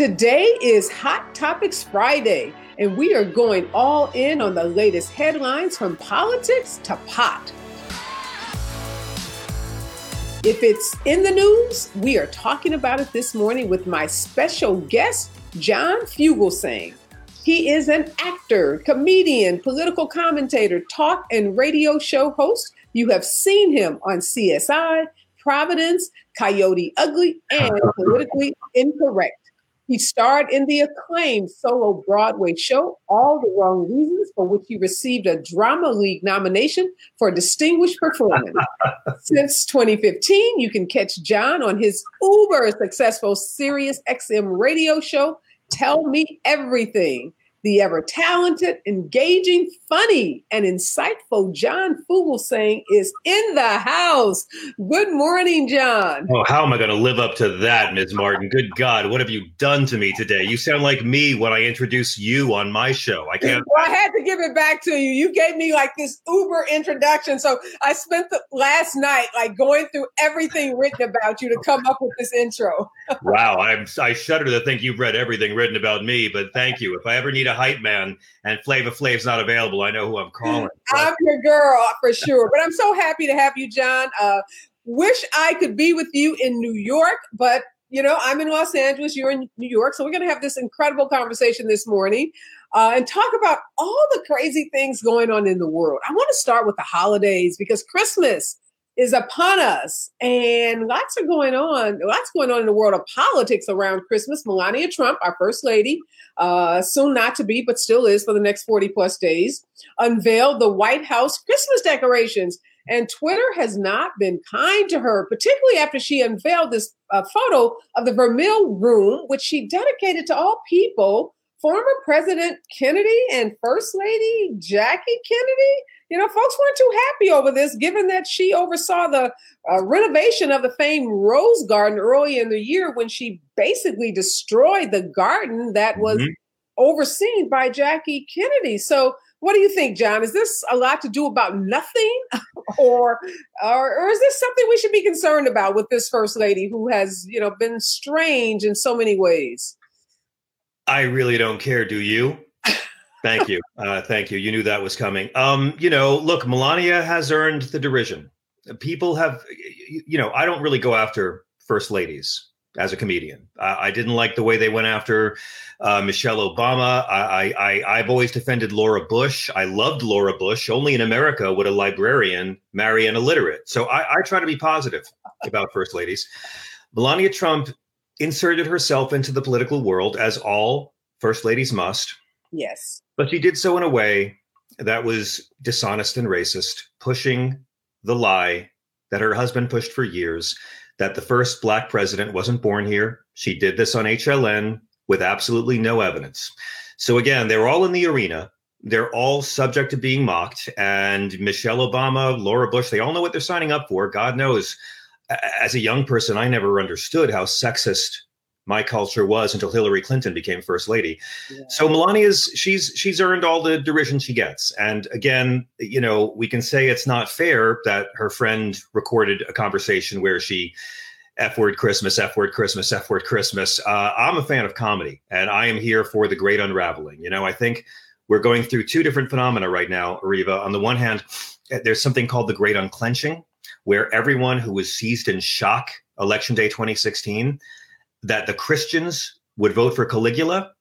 Today is Hot Topics Friday, and we are going all in on the latest headlines from politics to pot. If it's in the news, we are talking about it this morning with my special guest, John Fugelsang. He is an actor, comedian, political commentator, talk and radio show host. You have seen him on CSI, Providence, Coyote Ugly, and Politically Incorrect. He starred in the acclaimed solo Broadway show, All the Wrong Reasons, for which he received a Drama League nomination for Distinguished Performance. Since 2015, you can catch John on his uber successful Sirius XM radio show, Tell Me Everything the ever talented, engaging, funny, and insightful John Fugelsang is in the house. Good morning, John. Oh, how am I going to live up to that, Ms. Martin? Good God, what have you done to me today? You sound like me when I introduce you on my show. I can't. Well, I had to give it back to you. You gave me like this uber introduction. So I spent the last night like going through everything written about you to come up with this intro. wow, I'm, I shudder to think you've read everything written about me, but thank you. If I ever need hype man and Flava Flav's not available, I know who I'm calling. I'm your girl for sure. But I'm so happy to have you, John. Uh, wish I could be with you in New York, but you know, I'm in Los Angeles, you're in New York. So we're going to have this incredible conversation this morning uh, and talk about all the crazy things going on in the world. I want to start with the holidays because Christmas is upon us. And lots are going on lots going on in the world of politics around christmas. Melania trump our first lady uh, soon not to be but still is for the next 40 plus days unveiled the white house christmas decorations. And twitter has not been kind to her particularly after she unveiled this uh, photo of the vermeil room which she dedicated to all people. Former president kennedy and first lady jackie kennedy you know, folks weren't too happy over this, given that she oversaw the uh, renovation of the famed Rose Garden early in the year when she basically destroyed the garden that was mm-hmm. overseen by Jackie Kennedy. So, what do you think, John? Is this a lot to do about nothing, or, or or is this something we should be concerned about with this first lady who has, you know, been strange in so many ways? I really don't care. Do you? Thank you. Uh, thank you. You knew that was coming. Um, you know, look, Melania has earned the derision. People have, you know, I don't really go after first ladies as a comedian. I, I didn't like the way they went after uh, Michelle Obama. I, I, I've always defended Laura Bush. I loved Laura Bush. Only in America would a librarian marry an illiterate. So I, I try to be positive about first ladies. Melania Trump inserted herself into the political world as all first ladies must. Yes. But she did so in a way that was dishonest and racist, pushing the lie that her husband pushed for years that the first black president wasn't born here. She did this on HLN with absolutely no evidence. So again, they're all in the arena. They're all subject to being mocked. And Michelle Obama, Laura Bush, they all know what they're signing up for. God knows. As a young person, I never understood how sexist my culture was until Hillary Clinton became first lady. Yeah. So Melania's she's she's earned all the derision she gets. And again, you know, we can say it's not fair that her friend recorded a conversation where she F word Christmas, F word Christmas, F word Christmas. Uh, I'm a fan of comedy and I am here for the great unraveling. You know, I think we're going through two different phenomena right now, Areva. On the one hand, there's something called the great unclenching, where everyone who was seized in shock election day 2016 that the Christians would vote for Caligula,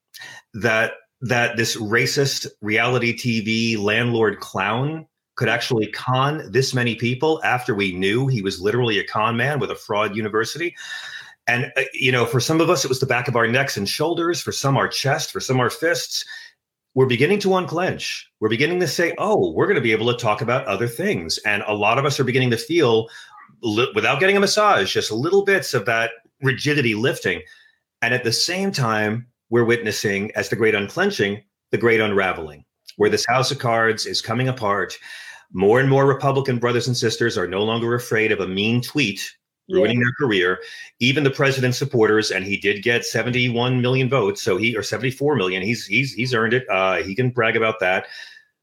that that this racist reality TV landlord clown could actually con this many people after we knew he was literally a con man with a fraud university. And, uh, you know, for some of us, it was the back of our necks and shoulders, for some, our chest, for some, our fists. We're beginning to unclench. We're beginning to say, oh, we're going to be able to talk about other things. And a lot of us are beginning to feel, without getting a massage, just little bits of that rigidity lifting. And at the same time, we're witnessing, as the great unclenching, the great unraveling, where this house of cards is coming apart. More and more Republican brothers and sisters are no longer afraid of a mean tweet ruining yeah. their career. Even the president's supporters, and he did get 71 million votes, so he or 74 million. He's he's he's earned it. Uh, he can brag about that.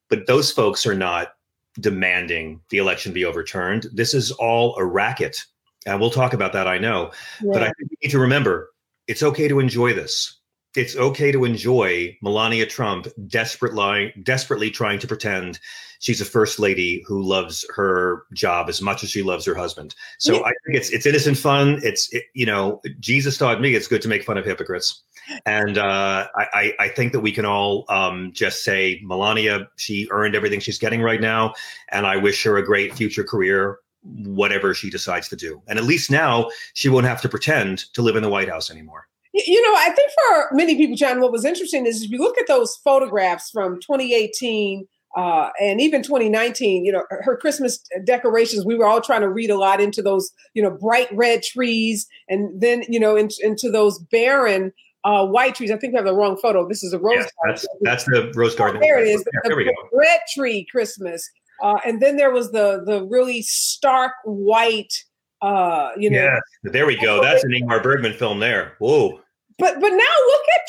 But those folks are not demanding the election be overturned. This is all a racket and we'll talk about that, I know. Yeah. But I think we need to remember it's okay to enjoy this. it's okay to enjoy Melania Trump desperate lying, desperately trying to pretend she's a first lady who loves her job as much as she loves her husband. So yeah. I think it's it's innocent fun. It's it, you know Jesus taught me it's good to make fun of hypocrites, and uh, I I think that we can all um, just say Melania she earned everything she's getting right now, and I wish her a great future career whatever she decides to do. And at least now she won't have to pretend to live in the White House anymore. You know, I think for many people, John, what was interesting is if you look at those photographs from 2018 uh, and even 2019, you know, her Christmas decorations, we were all trying to read a lot into those, you know, bright red trees and then, you know, in, into those barren uh, white trees. I think we have the wrong photo. This is a rose yeah, That's, that's the rose garden. Oh, there it is. Yeah, the, there we go. Red tree Christmas. Uh, and then there was the the really stark white uh you know. Yeah there we go. That's an ingmar bergman film there. Whoa. But but now look at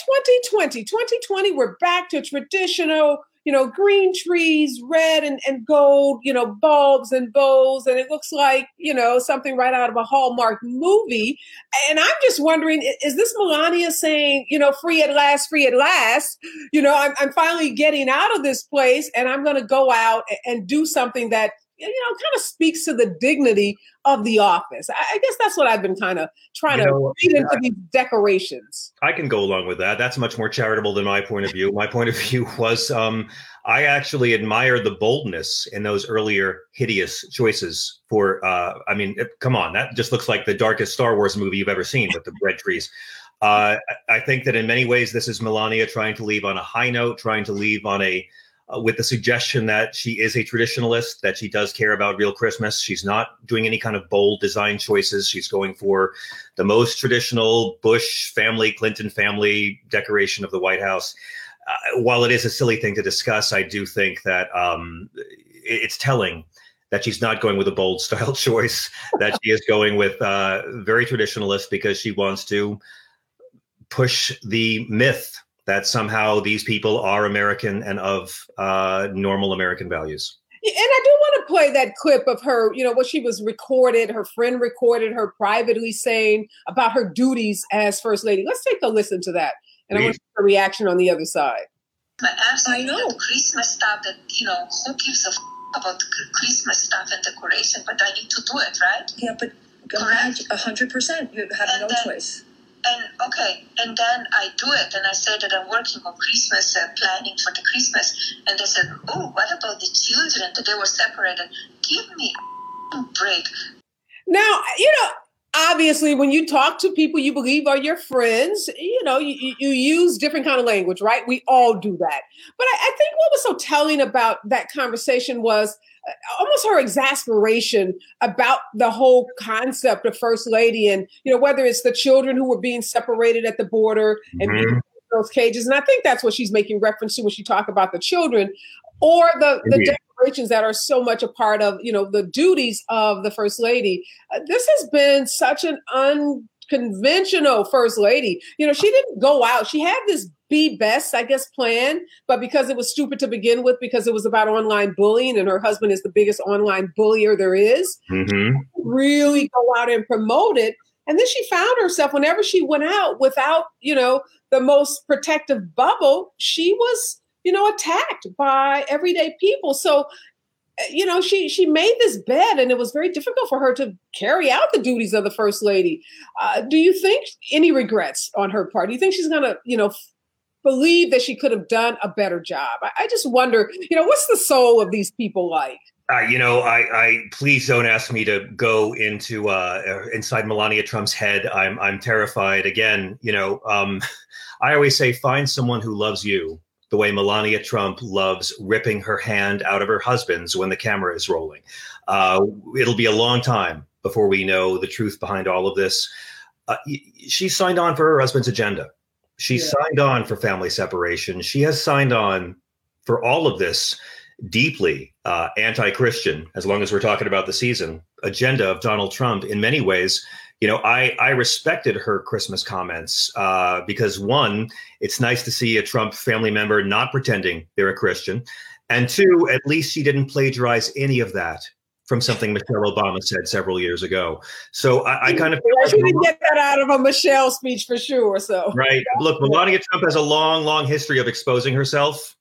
2020. 2020, we're back to traditional, you know, green trees, red and, and gold, you know, bulbs and bows, and it looks like, you know, something right out of a Hallmark movie. And I'm just wondering, is this Melania saying, you know, free at last, free at last? You know, I'm, I'm finally getting out of this place and I'm going to go out and do something that you know, kind of speaks to the dignity of the office. I, I guess that's what I've been kind of trying you know, to read into I, these decorations. I can go along with that. That's much more charitable than my point of view. My point of view was um, I actually admire the boldness in those earlier hideous choices for, uh, I mean, it, come on, that just looks like the darkest Star Wars movie you've ever seen with the red trees. Uh, I think that in many ways, this is Melania trying to leave on a high note, trying to leave on a uh, with the suggestion that she is a traditionalist, that she does care about real Christmas. She's not doing any kind of bold design choices. She's going for the most traditional Bush family, Clinton family decoration of the White House. Uh, while it is a silly thing to discuss, I do think that um, it's telling that she's not going with a bold style choice, that she is going with uh, very traditionalist because she wants to push the myth that somehow these people are American and of uh, normal American values. And I do want to play that clip of her, you know, what she was recorded, her friend recorded her privately saying about her duties as First Lady. Let's take a listen to that. And Please. I want a reaction on the other side. I know. Christmas stuff that, you know, who gives a f- about Christmas stuff and decoration, but I need to do it, right? Yeah, but correct. 100%. You have and no then, choice and okay, and then I do it, and I say that I'm working on Christmas, uh, planning for the Christmas, and they said, "Oh, what about the children that they were separated? Give me a break." Now, you know, obviously when you talk to people you believe are your friends you know you, you use different kind of language right we all do that but I, I, think what was so telling about that conversation was almost her exasperation about the whole concept of first lady and you know whether it's the children who were being separated at the border and mm-hmm. those cages. And i think that's what she's making reference to when she talk about the children or the the decorations that are so much a part of you know the duties of the first lady. Uh, this has been such an unconventional first lady. You know she didn't go out. She had this be best, I guess, plan. But because it was stupid to begin with, because it was about online bullying, and her husband is the biggest online bullier there is, mm-hmm. really go out and promote it. And then she found herself whenever she went out without, you know, the most protective bubble, she was, you know, attacked by everyday people. So you know she she made this bed and it was very difficult for her to carry out the duties of the first lady uh, do you think any regrets on her part do you think she's gonna you know believe that she could have done a better job. I, I just wonder, you know, what's the soul of these people like? Uh, you know, I, I please don't ask me to go into uh, inside Melania Trump's head. I'm I'm terrified. Again, you know, um, I always say find someone who loves you the way Melania Trump loves ripping her hand out of her husband's when the camera is rolling. Uh, it'll be a long time before we know the truth behind all of this. Uh, she signed on for her husband's agenda. She yeah. signed on for family separation. She has signed on for all of this deeply uh, anti-Christian, as long as we're talking about the season agenda of Donald Trump. In many ways, you know, I I respected her Christmas comments uh, because one, it's nice to see a Trump family member not pretending they're a Christian, and two, at least she didn't plagiarize any of that from something Michelle Obama said several years ago. So I, I kind of yeah, she didn't get that out of a Michelle speech for sure. So right. Look, Melania Trump has a long, long history of exposing herself.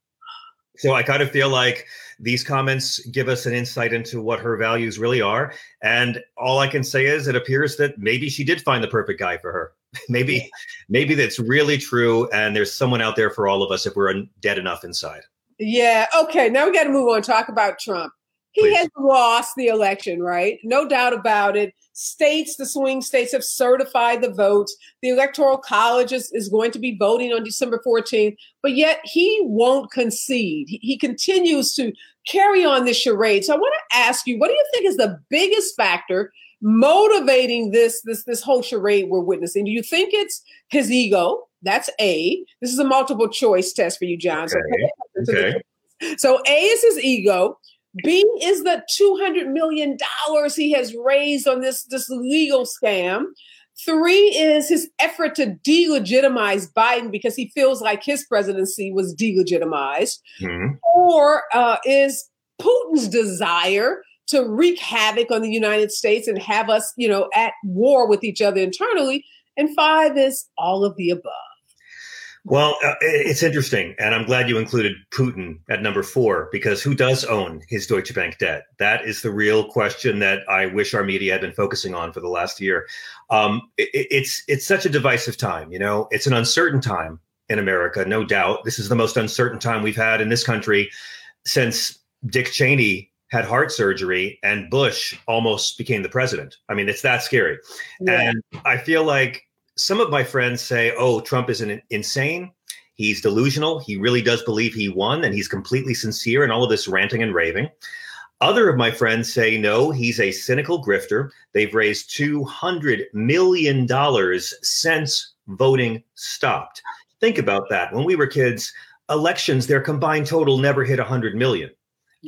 So I kind of feel like these comments give us an insight into what her values really are. And all I can say is it appears that maybe she did find the perfect guy for her. maybe, maybe that's really true. And there's someone out there for all of us if we're dead enough inside. Yeah. Okay. Now we got to move on. Talk about Trump. He has lost the election, right? No doubt about it. States, the swing states have certified the votes. The Electoral College is, is going to be voting on December 14th, but yet he won't concede. He, he continues to carry on this charade. So I want to ask you, what do you think is the biggest factor motivating this this this whole charade we're witnessing? Do you think it's his ego? That's A. This is a multiple choice test for you, John. Okay. So, okay. so A is his ego. B is the $200 million he has raised on this, this legal scam. Three is his effort to delegitimize Biden because he feels like his presidency was delegitimized. Mm-hmm. Four uh, is Putin's desire to wreak havoc on the United States and have us, you know, at war with each other internally. And five is all of the above. Well, uh, it's interesting, and I'm glad you included Putin at number four because who does own his Deutsche Bank debt? That is the real question that I wish our media had been focusing on for the last year. Um, it, it's it's such a divisive time, you know. It's an uncertain time in America, no doubt. This is the most uncertain time we've had in this country since Dick Cheney had heart surgery and Bush almost became the president. I mean, it's that scary, yeah. and I feel like some of my friends say, oh, Trump is an insane. He's delusional. He really does believe he won and he's completely sincere in all of this ranting and raving. Other of my friends say, no, he's a cynical grifter. They've raised $200 million since voting stopped. Think about that. When we were kids, elections, their combined total never hit 100 million.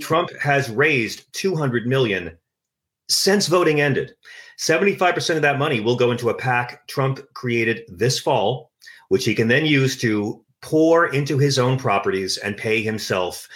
Trump has raised 200 million since voting ended. 75% of that money will go into a PAC Trump created this fall, which he can then use to pour into his own properties and pay himself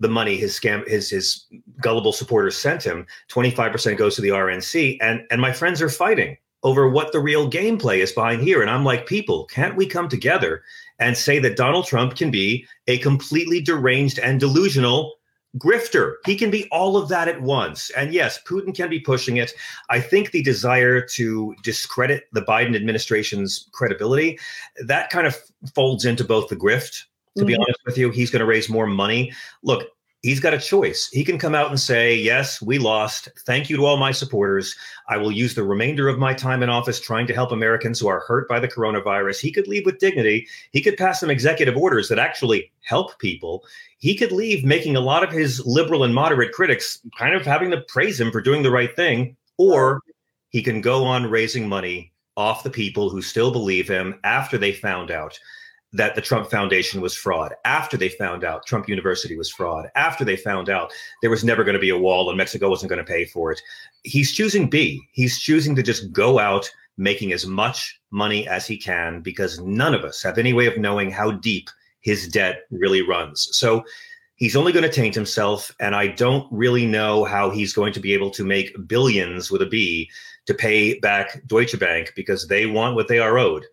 the money his scam his his gullible supporters sent him. 25% goes to the RNC and and my friends are fighting over what the real gameplay is behind here. And I'm like people can't we come together and say that Donald Trump can be a completely deranged and delusional grifter. He can be all of that at once. And yes, Putin can be pushing it. I think the desire to discredit the Biden administration's credibility, that kind of folds into both the grift. To mm-hmm. be honest with you, he's going to raise more money. Look, he's got a choice. He can come out and say, Yes, we lost. Thank you to all my supporters. I will use the remainder of my time in office trying to help Americans who are hurt by the coronavirus. He could leave with dignity. He could pass some executive orders that actually help people. He could leave making a lot of his liberal and moderate critics kind of having to praise him for doing the right thing. Or he can go on raising money off the people who still believe him after they found out that the Trump Foundation was fraud, after they found out Trump University was fraud, after they found out there was never going to be a wall and Mexico wasn't going to pay for it. He's choosing B. He's choosing to just go out making as much money as he can because none of us have any way of knowing how deep his debt really runs. So he's only going to taint himself. And I don't really know how he's going to be able to make billions with a B to pay back Deutsche Bank because they want what they are owed.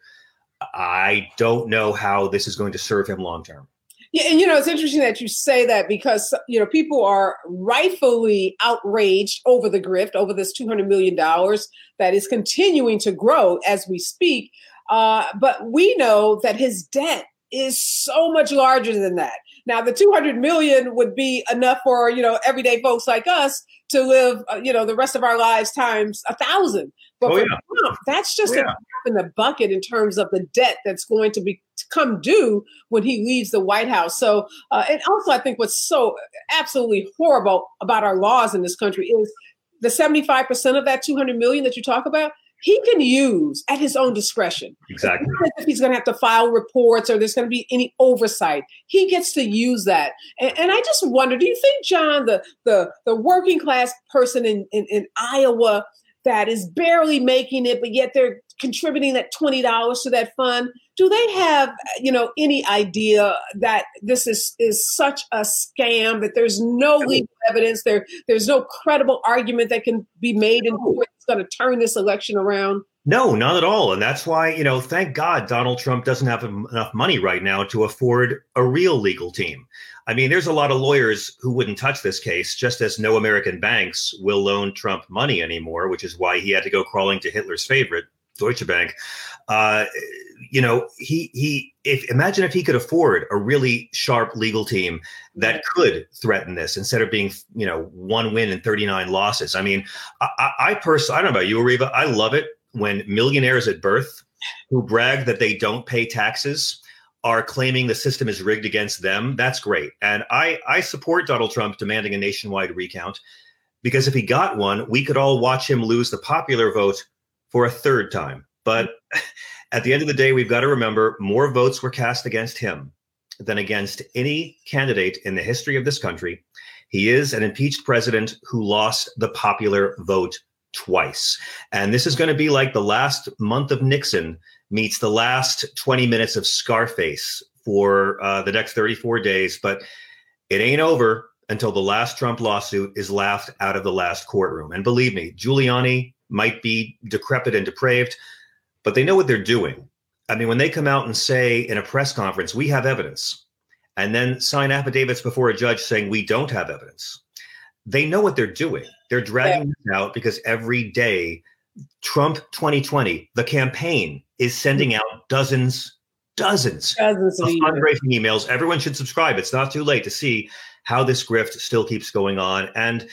I don't know how this is going to serve him long term. Yeah, and you know, it's interesting that you say that because you know people are rightfully outraged over the grift, over this two hundred million dollars that is continuing to grow as we speak. Uh, but we know that his debt is so much larger than that. Now, the 200 million would be enough for, you know, everyday folks like us to live, uh, you know, the rest of our lives times a thousand. But oh, yeah. Trump, that's just oh, yeah. a in the bucket in terms of the debt that's going to be to come due when he leaves the White House. So, uh, and also, I think what's so absolutely horrible about our laws in this country is the 75% of that 200 million that you talk about he can use at his own discretion. Exactly. If he's going to have to file reports or there's going to be any oversight, he gets to use that. And, and, I just wonder, do you think, John, the the the working class person in, in, in Iowa that is barely making it, but yet they're contributing that twenty dollars to that fund, do they have you know any idea that this is is such a scam that there's no legal evidence there there's no credible argument that can be made in court that's going to turn this election around? No, not at all. And that's why, you know, thank God Donald Trump doesn't have enough money right now to afford a real legal team. I mean, there's a lot of lawyers who wouldn't touch this case, just as no American banks will loan Trump money anymore, which is why he had to go crawling to Hitler's favorite, Deutsche Bank. Uh, you know, he he. If imagine if he could afford a really sharp legal team that could threaten this instead of being, you know, one win and 39 losses. I mean, I, I personally, I don't know about you, Areva. I love it when millionaires at birth who brag that they don't pay taxes are claiming the system is rigged against them, that's great. And I, I support Donald Trump demanding a nationwide recount because if he got one, we could all watch him lose the popular vote for a third time. But at the end of the day, we've got to remember more votes were cast against him than against any candidate in the history of this country. He is an impeached president who lost the popular vote twice. And this is going to be like the last month of Nixon meets the last 20 minutes of Scarface for uh, the next 34 days. But it ain't over until the last Trump lawsuit is laughed out of the last courtroom. And believe me, Giuliani might be decrepit and depraved, but they know what they're doing. I mean, when they come out and say in a press conference, we have evidence, and then sign affidavits before a judge saying we don't have evidence, they know what they're doing. They're dragging yeah. this out because every day, Trump 2020, the campaign is sending out dozens, dozens, dozens of fundraising emails. Everyone should subscribe. It's not too late to see how this grift still keeps going on. And,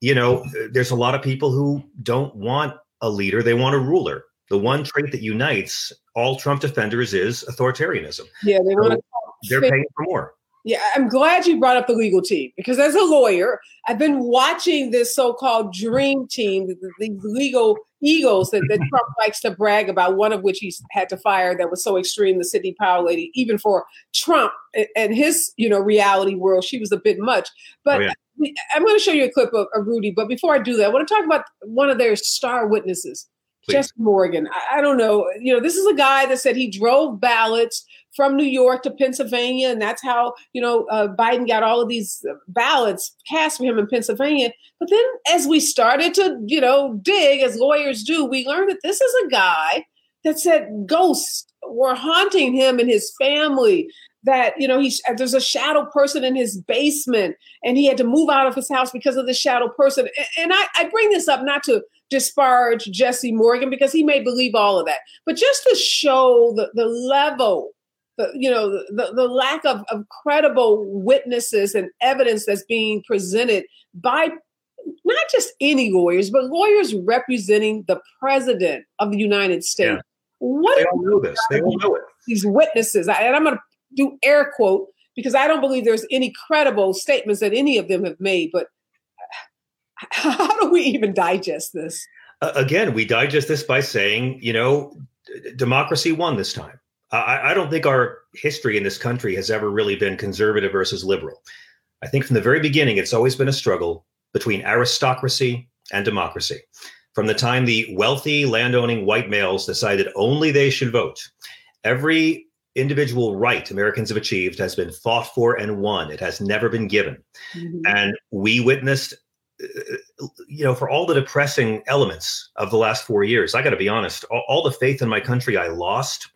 you know, there's a lot of people who don't want a leader, they want a ruler. The one trait that unites all Trump defenders is authoritarianism. Yeah, they want to. they're paying for more. Yeah, I'm glad you brought up the legal team because as a lawyer, I've been watching this so-called dream team, the legal egos that, that Trump likes to brag about. One of which he had to fire that was so extreme, the Sidney Powell lady. Even for Trump and his, you know, reality world, she was a bit much. But oh, yeah. I'm going to show you a clip of, of, Rudy. But before I do that, I want to talk about one of their star witnesses, Jesse Morgan. I, I don't know. You know, this is a guy that said he drove ballots from New York to Pennsylvania, and that's how you know uh, Biden got all of these ballots cast for him in Pennsylvania. But then, as we started to you know dig, as lawyers do, we learned that this is a guy that said ghosts were haunting him and his family. That you know, he there's a shadow person in his basement, and he had to move out of his house because of the shadow person. And I, I bring this up not to disparage Jesse Morgan because he may believe all of that, but just to show the, the level the you know the, the lack of, of credible witnesses and evidence that's being presented by not just any lawyers, but lawyers representing the president of the United States. Yeah. What they all know this. They all know it. These witnesses, and I'm going to do air quote because I don't believe there's any credible statements that any of them have made. But how do we even digest this? Uh, again, we digest this by saying, you know, democracy won this time. I, I don't think our history in this country has ever really been conservative versus liberal. I think from the very beginning, it's always been a struggle between aristocracy and democracy. From the time the wealthy landowning white males decided only they should vote, every individual right Americans have achieved has been fought for and won. It has never been given. Mm-hmm. And we witnessed, you know, for all the depressing elements of the last four years, I got to be honest, all, all the faith in my country I lost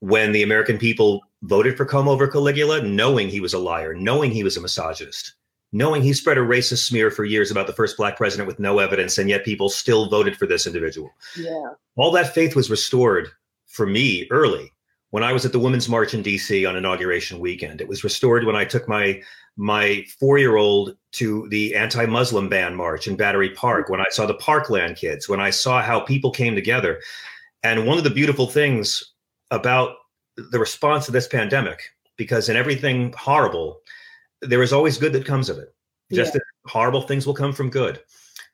when the American people voted for Cuomo over Caligula, knowing he was a liar, knowing he was a misogynist, knowing he spread a racist smear for years about the first black president with no evidence, and yet people still voted for this individual. Yeah. All that faith was restored for me early when I was at the Women's March in DC on inauguration weekend. It was restored when I took my my four-year-old to the anti-Muslim ban march in Battery Park, when I saw the Parkland kids, when I saw how people came together. And one of the beautiful things about the response to this pandemic because in everything horrible, there is always good that comes of it. Just yeah. horrible things will come from good.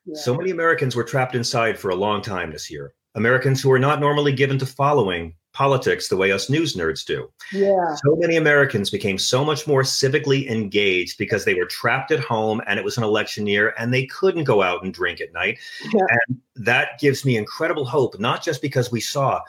Yeah. So many Americans were trapped inside for a long time this year. Americans who are not normally given to following politics the way us news nerds do. Yeah. So many Americans became so much more civically engaged because they were trapped at home and it was an election year and they couldn't go out and drink at night. Yeah. And that gives me incredible hope, not just because we saw,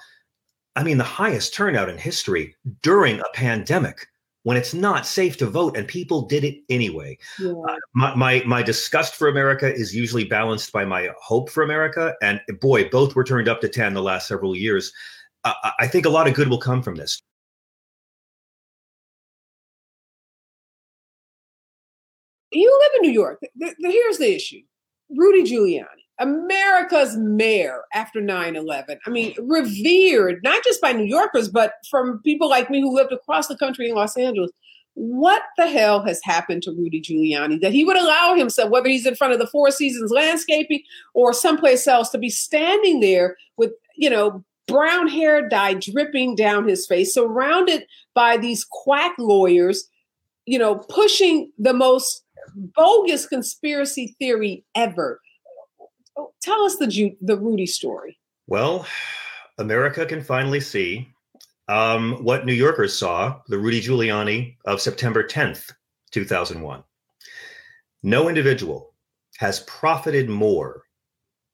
I mean, the highest turnout in history during a pandemic when it's not safe to vote and people did it anyway. Yeah. Uh, my, my my disgust for America is usually balanced by my hope for America, and boy, both were turned up to ten the last several years. I think a lot of good will come from this. You live in New York. Here's the issue Rudy Giuliani, America's mayor after 9 11. I mean, revered not just by New Yorkers, but from people like me who lived across the country in Los Angeles. What the hell has happened to Rudy Giuliani that he would allow himself, whether he's in front of the Four Seasons landscaping or someplace else, to be standing there with, you know, brown hair dye dripping down his face, surrounded by these quack lawyers, you know, pushing the most bogus conspiracy theory ever. Oh, Tell us the Ju- the Rudy story. Well, America can finally see um, what New Yorkers saw the Rudy Giuliani of September 10th, 2001. No individual has profited more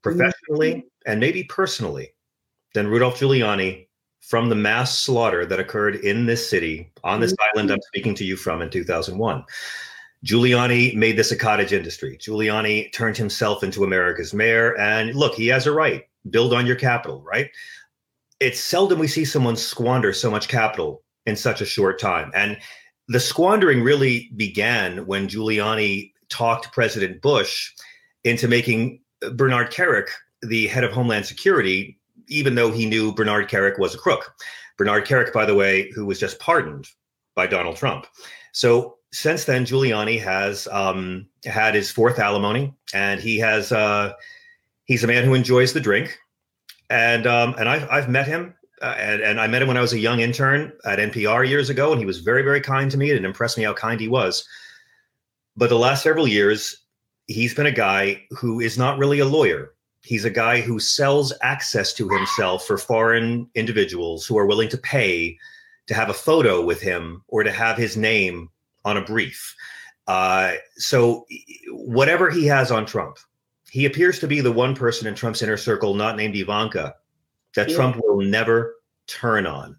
professionally and maybe personally than Rudolph Giuliani from the mass slaughter that occurred in this city on this mm-hmm. island I'm speaking to you from in 2001. Giuliani made this a cottage industry. Giuliani turned himself into America's mayor. And look, he has a right. Build on your capital, right? It's seldom we see someone squander so much capital in such a short time. And the squandering really began when Giuliani talked President Bush into making Bernard Kerik the head of Homeland Security, even though he knew Bernard Kerik was a crook. Bernard Kerik, by the way, who was just pardoned by Donald Trump. So since then, Giuliani has um, had his fourth alimony, and he has uh, he's a man who enjoys the drink, and um, and I've I've met him, uh, and and I met him when I was a young intern at NPR years ago, and he was very very kind to me. It impressed me how kind he was. But the last several years, he's been a guy who is not really a lawyer. He's a guy who sells access to himself for foreign individuals who are willing to pay to have a photo with him or to have his name on a brief. Uh, so, whatever he has on Trump, he appears to be the one person in Trump's inner circle, not named Ivanka, that Yeah. Trump will never turn on.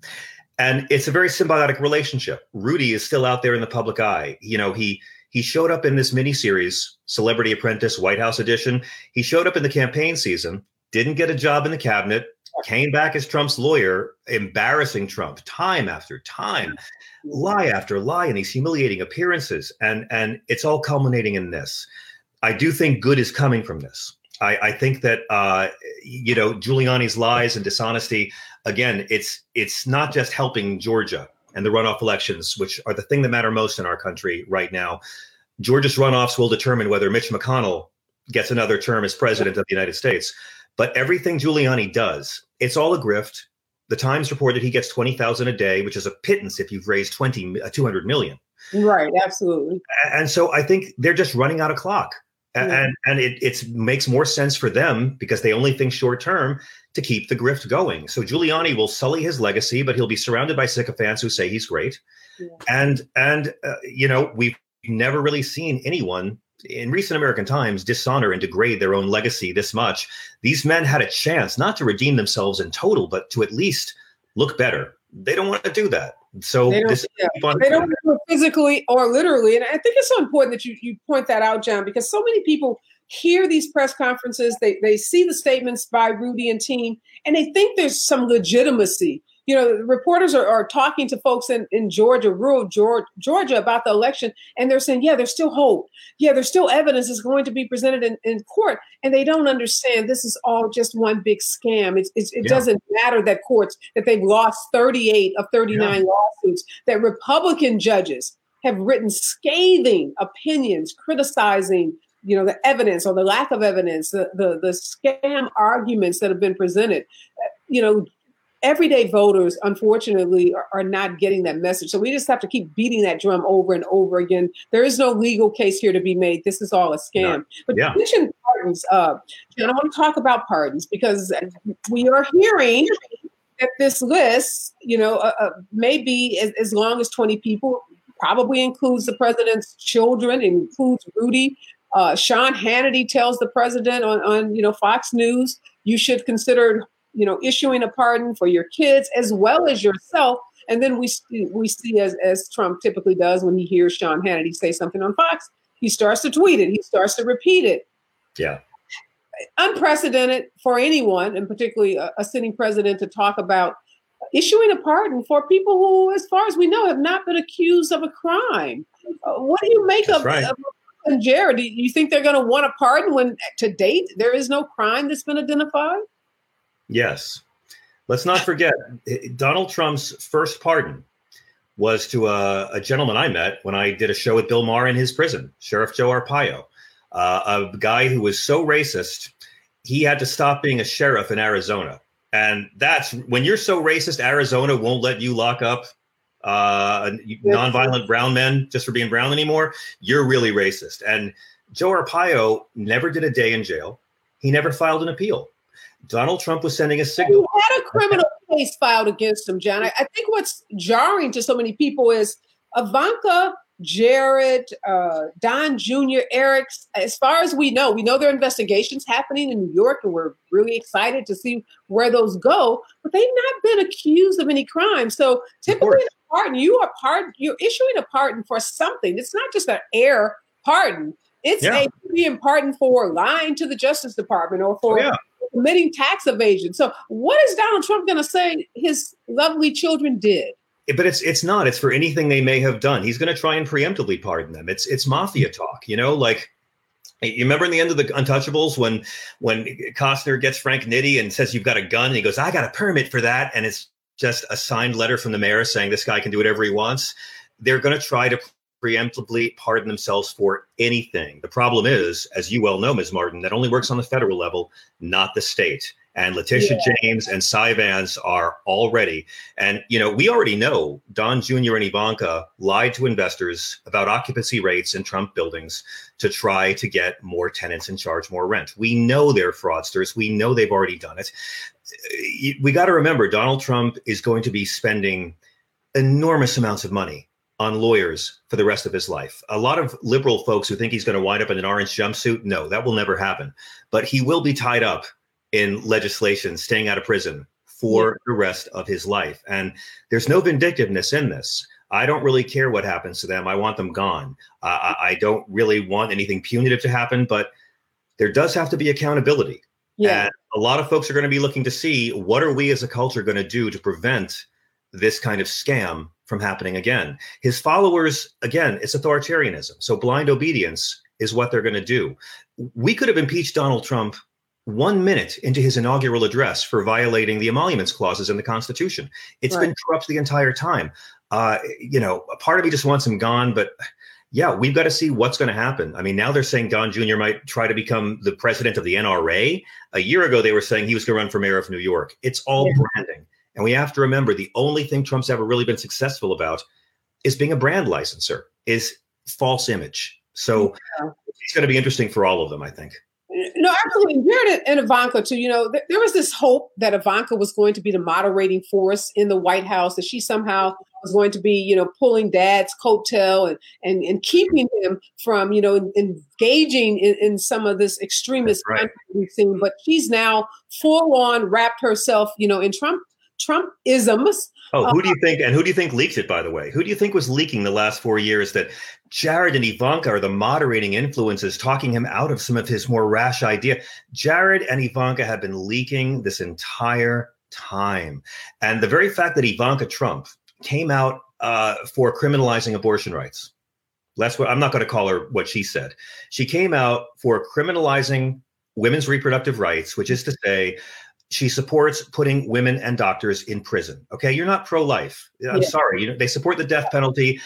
And it's a very symbiotic relationship. Rudy is still out there in the public eye. You know, he he showed up in this miniseries, Celebrity Apprentice, White House Edition. He showed up in the campaign season, didn't get a job in the cabinet, came back as Trump's lawyer, embarrassing Trump time after time, lie after lie, and these humiliating appearances. And and it's all culminating in this. I do think good is coming from this. I, I think that uh, you know Giuliani's lies and dishonesty. Again, it's it's not just helping Georgia and the runoff elections, which are the thing that matter most in our country right now. Georgia's runoffs will determine whether Mitch McConnell gets another term as president of the United States. But everything Giuliani does, it's all a grift. The Times reported he gets 20,000 a day, which is a pittance if you've raised 20, uh, 200 million. Right, absolutely. And so I think they're just running out of clock. And, and it it's, makes more sense for them because they only think short term to keep the grift going. So Giuliani will sully his legacy, but he'll be surrounded by sycophants who say he's great. Yeah. And and uh, you know we've never really seen anyone in recent American times dishonor and degrade their own legacy this much. These men had a chance not to redeem themselves in total, but to at least look better. They don't want to do that. So They don't- yeah. They don't physically or literally. And I think it's so important that you, you point that out, John, because so many people hear these press conferences, they, they see the statements by Rudy and team, and they think there's some legitimacy. You know, reporters are, are talking to folks in, in Georgia, rural Georgia, Georgia, about the election, and they're saying, yeah, there's still hope. Yeah, there's still evidence is going to be presented in, in court. And they don't understand this is all just one big scam. It's, it's, it Yeah. doesn't matter that courts, that they've lost 38 of 39 lawsuits, that Republican judges have written scathing opinions criticizing you know the evidence or the lack of evidence the the, the scam arguments that have been presented Uh, you know everyday voters unfortunately are, are not getting that message so we just have to keep beating that drum over and over again there is no legal case here to be made this is all a scam but Yeah. you mentioned pardons uh i want to talk about pardons because we are hearing that this list, you know, uh, uh, may be as, as long as 20 people, probably includes the president's children, includes Rudy. Uh, Sean Hannity tells the president on, on, you know, Fox News, you should consider, you know, issuing a pardon for your kids as well as yourself. And then we we see as as Trump typically does when he hears Sean Hannity say something on Fox, he starts to tweet it, he starts to repeat it. Yeah unprecedented for anyone, and particularly a, a, sitting president, to talk about issuing a pardon for people who, as far as we know, have not been accused of a crime. Uh, what do you make of, right. of and Jared? Do you think they're going to want a pardon when, to date, there is no crime that's been identified? Yes. Let's not forget Donald Trump's first pardon was to a, a, gentleman I met when I did a show with Bill Maher in his prison, Sheriff Joe Arpaio, uh, a guy who was so racist he had to stop being a sheriff in Arizona. And that's when you're so racist, Arizona won't let you lock up uh, nonviolent brown men just for being brown anymore. You're really racist. And Joe Arpaio never did a day in jail. He never filed an appeal. Donald Trump was sending a signal. He had a criminal case filed against him, John. I, I think what's jarring to so many people is Ivanka Jared, uh, Don Jr., Eric. As far as we know, we know there are investigations happening in New York, and we're really excited to see where those go. But they've not been accused of any crime. So typically, pardon you are pardon you're issuing a pardon for something. It's not just an air pardon. It's yeah. a being pardoned for lying to the Justice Department or for oh, yeah. committing tax evasion. So, what is Donald Trump going to say his lovely children did? but it's it's not. It's for anything they may have done. He's going to try and preemptively pardon them. It's it's mafia talk, you know, like. You remember in the end of the Untouchables when when Costner gets Frank Nitti and says you've got a gun and he goes I got a permit for that and it's just a signed letter from the mayor saying this guy can do whatever he wants. They're going to try to preemptively pardon themselves for anything. The problem is, as you well know, Ms. Martin, that only works on the federal level, not the state and Letitia yeah. James and Cy Vance are already. And, you know, we already know Don Jr. and Ivanka lied to investors about occupancy rates in Trump buildings to try to get more tenants and charge more rent. We know they're fraudsters. We know they've already done it. We got to remember Donald Trump is going to be spending enormous amounts of money on lawyers for the rest of his life. A lot of liberal folks who think he's going to wind up in an orange jumpsuit, no, that will never happen. But he will be tied up in legislation, staying out of prison for yeah. the rest of his life. And there's no vindictiveness in this. I don't really care what happens to them. I want them gone. Uh, I don't really want anything punitive to happen, but there does have to be accountability. Yeah. And a lot of folks are going to be looking to see what are we as a culture going to do to prevent this kind of scam from happening again. His followers, again, it's authoritarianism. So blind obedience is what they're going to do. We could have impeached Donald Trump one minute into his inaugural address for violating the emoluments clauses in the Constitution. It's right. been corrupt the entire time. Uh, you know, a part of me just wants him gone, but yeah, we've got to see what's going to happen. I mean, now they're saying Don Jr. might try to become the president of the NRA. A year ago, they were saying he was going to run for mayor of New York. It's all yeah. branding. And we have to remember the only thing Trump's ever really been successful about is being a brand licenser, is false image. So yeah. it's going to be interesting for all of them, I think. No, absolutely. Jared and Ivanka too. You know, there was this hope that Ivanka was going to be the moderating force in the White House, that she somehow was going to be, you know, pulling Dad's coattail and and, and keeping him from, you know, engaging in, in some of this extremist right. we've seen. But she's now full on wrapped herself, you know, in Trump Trumpisms. Oh, who uh, do you think? And who do you think leaked it? By the way, who do you think was leaking the last four years that Jared and Ivanka are the moderating influences, talking him out of some of his more rash idea? Jared and Ivanka have been leaking this entire time, and the very fact that Ivanka Trump came out uh, for criminalizing abortion rights. That's what I'm not going to call her what she said. She came out for criminalizing women's reproductive rights, which is to say she supports putting women and doctors in prison. Okay, you're not pro-life. I'm yeah. sorry. You know, they support the death penalty.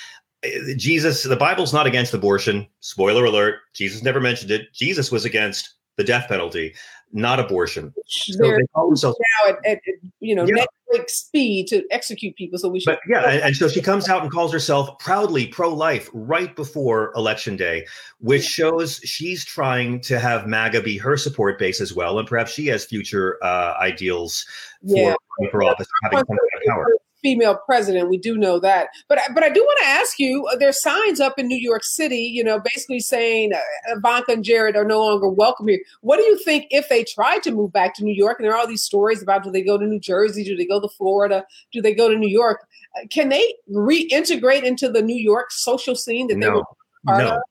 Jesus, the Bible's not against abortion. Spoiler alert: Jesus never mentioned it. Jesus was against the death penalty, not abortion. So they call themselves now at, at, you know yeah. break speed to execute people. So we should. But yeah, and, and so she comes out and calls herself proudly pro-life right before election day, which shows she's trying to have MAGA be her support base as well, and perhaps she has future uh, ideals for, Yeah. for office, having some kind of power. Female president. We do know that, but but I do want to ask you: uh, There's signs up in New York City, you know, basically saying uh, Ivanka and Jared are no longer welcome here. What do you think if they tried to move back to New York? And there are all these stories about do they go to New Jersey? Do they go to Florida? Do they go to New York? Uh, Can they reintegrate into the New York social scene that they were No, part no, of?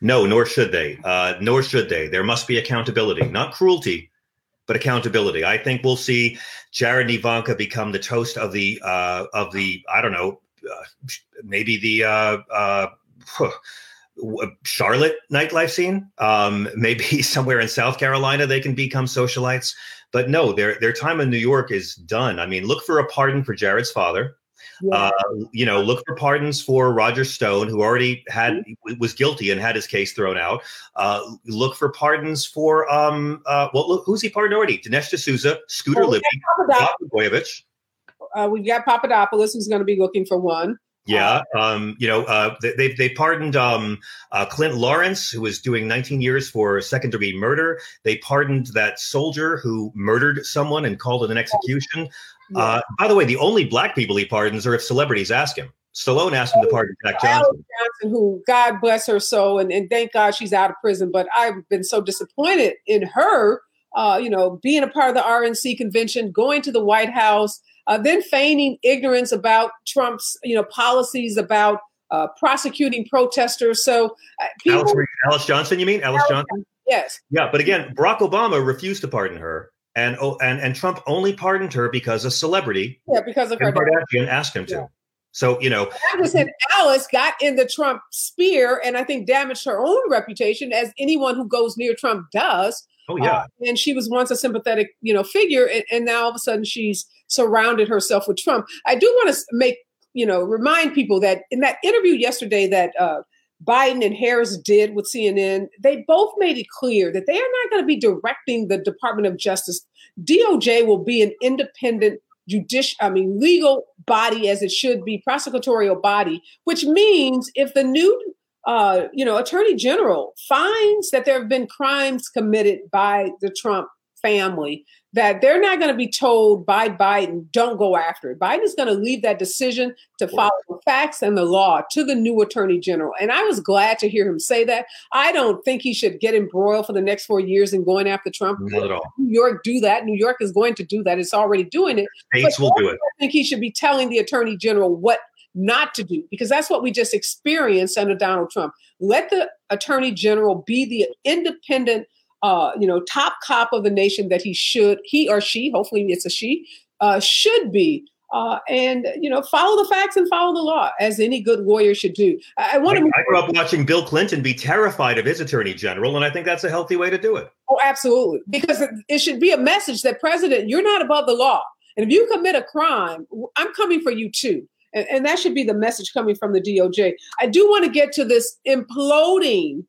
no, nor should they. Uh, nor should they. There must be accountability, not cruelty, but accountability. I think we'll see Jared and Ivanka become the toast of the uh, of the I don't know, uh, maybe the uh, uh, Charlotte nightlife scene. Um, maybe somewhere in South Carolina they can become socialites. But no, their their time in New York is done. I mean, look for a pardon for Jared's father. Yeah. Uh, you know, look for pardons for Roger Stone, who already had was guilty and had his case thrown out. Uh, look for pardons for um, uh, well, look, who's he pardoned already? Dinesh D'Souza, Scooter Oh, Libby, Papadopoulos, uh, we've got Papadopoulos, who's going to be looking for one. Yeah, um, you know, uh, they they, they pardoned um, uh, Clint Lorance, who was doing 19 years for second degree murder. They pardoned that soldier who murdered someone and called it an execution. Uh, by the way, the only black people he pardons are if celebrities ask him. Stallone asked him to pardon Jack Johnson. Johnson, who God bless her soul, and, and thank God she's out of prison. But I've been so disappointed in her. Uh, you know, being a part of the RNC convention, going to the White House, uh, then feigning ignorance about Trump's, you know, policies about uh, prosecuting protesters. So, uh, people, Alice, Alice Johnson, you mean Alice Johnson? yes, Yeah, but again, Barack Obama refused to pardon her, and oh, and and Trump only pardoned her because a celebrity, yeah, because of her. Kardashian, asked him to. Yeah. So you know, I just said Alice got in the Trump spear, and I think damaged her own reputation, as anyone who goes near Trump does. oh yeah, Uh, and she was once a sympathetic, you know, figure, and, and now all of a sudden she's surrounded herself with Trump. I do want to make, you know, remind people that in that interview yesterday that uh, Biden and Harris did with CNN, they both made it clear that they are not going to be directing the Department of Justice. DOJ will be an independent judicial, I mean, legal body as it should be, prosecutorial body, which means if the new uh, you know, Attorney General finds that there have been crimes committed by the Trump family, that they're not going to be told by Biden, don't go after it. Biden's going to leave that decision to follow the facts and the law to the new Attorney General. And I was glad to hear him say that. I don't think he should get embroiled for the next four years in going after Trump. not at all. New York do that. New York is going to do that. It's already doing it. States will do it. I think he should be telling the attorney general what not to do because that's what we just experienced under Donald Trump. Let the attorney general be the independent, uh, you know, top cop of the nation that he should, he or she, hopefully it's a she, uh, should be. Uh, and you know, follow the facts and follow the law, as any good warrior should do. I, I want I, to. I grew up watching Bill Clinton be terrified of his attorney general, and I think that's a healthy way to do it. Oh, absolutely, because it, it should be a message that President, you're not above the law, and if you commit a crime, I'm coming for you too. And, and that should be the message coming from the DOJ. I do want to get to this imploding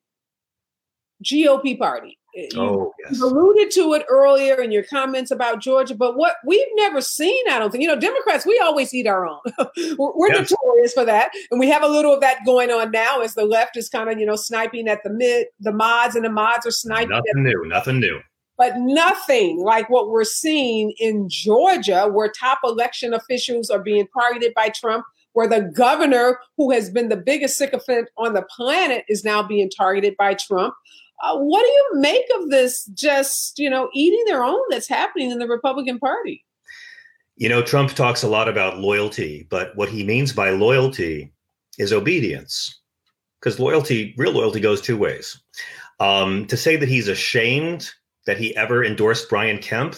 GOP party. Eh, you- Oh yes, alluded to it earlier in your comments about Georgia, but what we've never seen, I don't think, you know, Democrats, we always eat our own. we're we're Yes. notorious for that. And we have a little of that going on now as the left is kind of, you know, sniping at the mid, the mods, and the mods are sniping nothing new, nothing new. but nothing like what we're seeing in Georgia, where top election officials are being targeted by Trump, where the governor, who has been the biggest sycophant on the planet, is now being targeted by Trump. Uh, what do you make of this just, you know, eating their own that's happening in the Republican Party? You know, Trump talks a lot about loyalty, but what he means by loyalty is obedience. Because loyalty, real loyalty, goes two ways. Um, to say that he's ashamed that he ever endorsed Brian Kemp,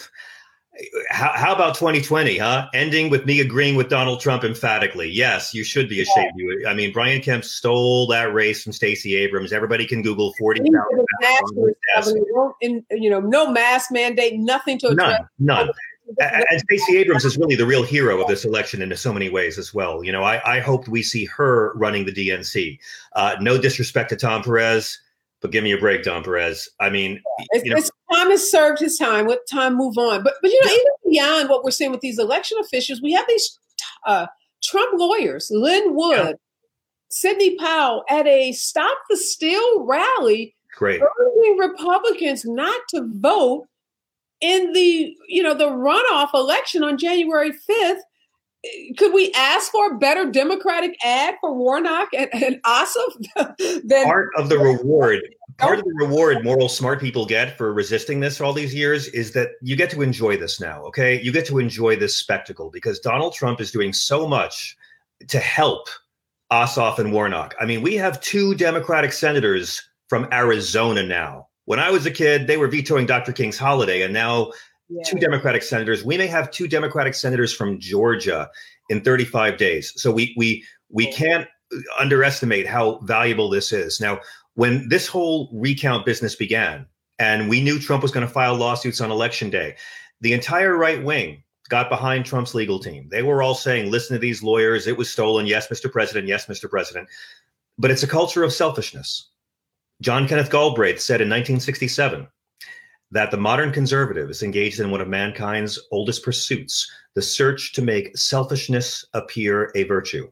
how, how about 2020, huh? Ending with me agreeing with Donald Trump emphatically. Yes, you should be ashamed. You, I mean, Brian Kemp stole that race from Stacey Abrams. Everybody can Google 40,000. And, you know, no mask mandate, nothing to address. None, none. And and Stacey Abrams is really the real hero of this election in so many ways as well. You know, I, I hoped we see her running the DNC. Uh, no disrespect to Tom Perez, but give me a break, Tom Perez. I mean, It's, you know, time has served his time. Let time move on. But but you know, even beyond what we're seeing with these election officials, we have these uh, Trump lawyers, Lin Wood, yeah. Sidney Powell, at a Stop the Steal rally, Great. urging Republicans not to vote in the you know the runoff election on January fifth. Could we ask for a better Democratic ad for Warnock and, and Ossoff? than part of the reward part of the oh. reward moral smart people get for resisting this all these years is that you get to enjoy this now okay? You get to enjoy this spectacle because donald trump is doing so much to help ossoff and warnock. I mean we have two democratic senators from arizona now. When i was a kid they were vetoing dr king's holiday and now yeah. two democratic senators we may have two democratic senators from georgia in 35 days so we we we can't underestimate how valuable this is now when this whole recount business began and we knew Trump was going to file lawsuits on election day, the entire right wing got behind Trump's legal team. They were all saying, listen to these lawyers. It was stolen. Yes, Mr. President. Yes, Mr. President. But it's a culture of selfishness. John Kenneth Galbraith said in 1967 that the modern conservative is engaged in one of mankind's oldest pursuits the search to make selfishness appear a virtue.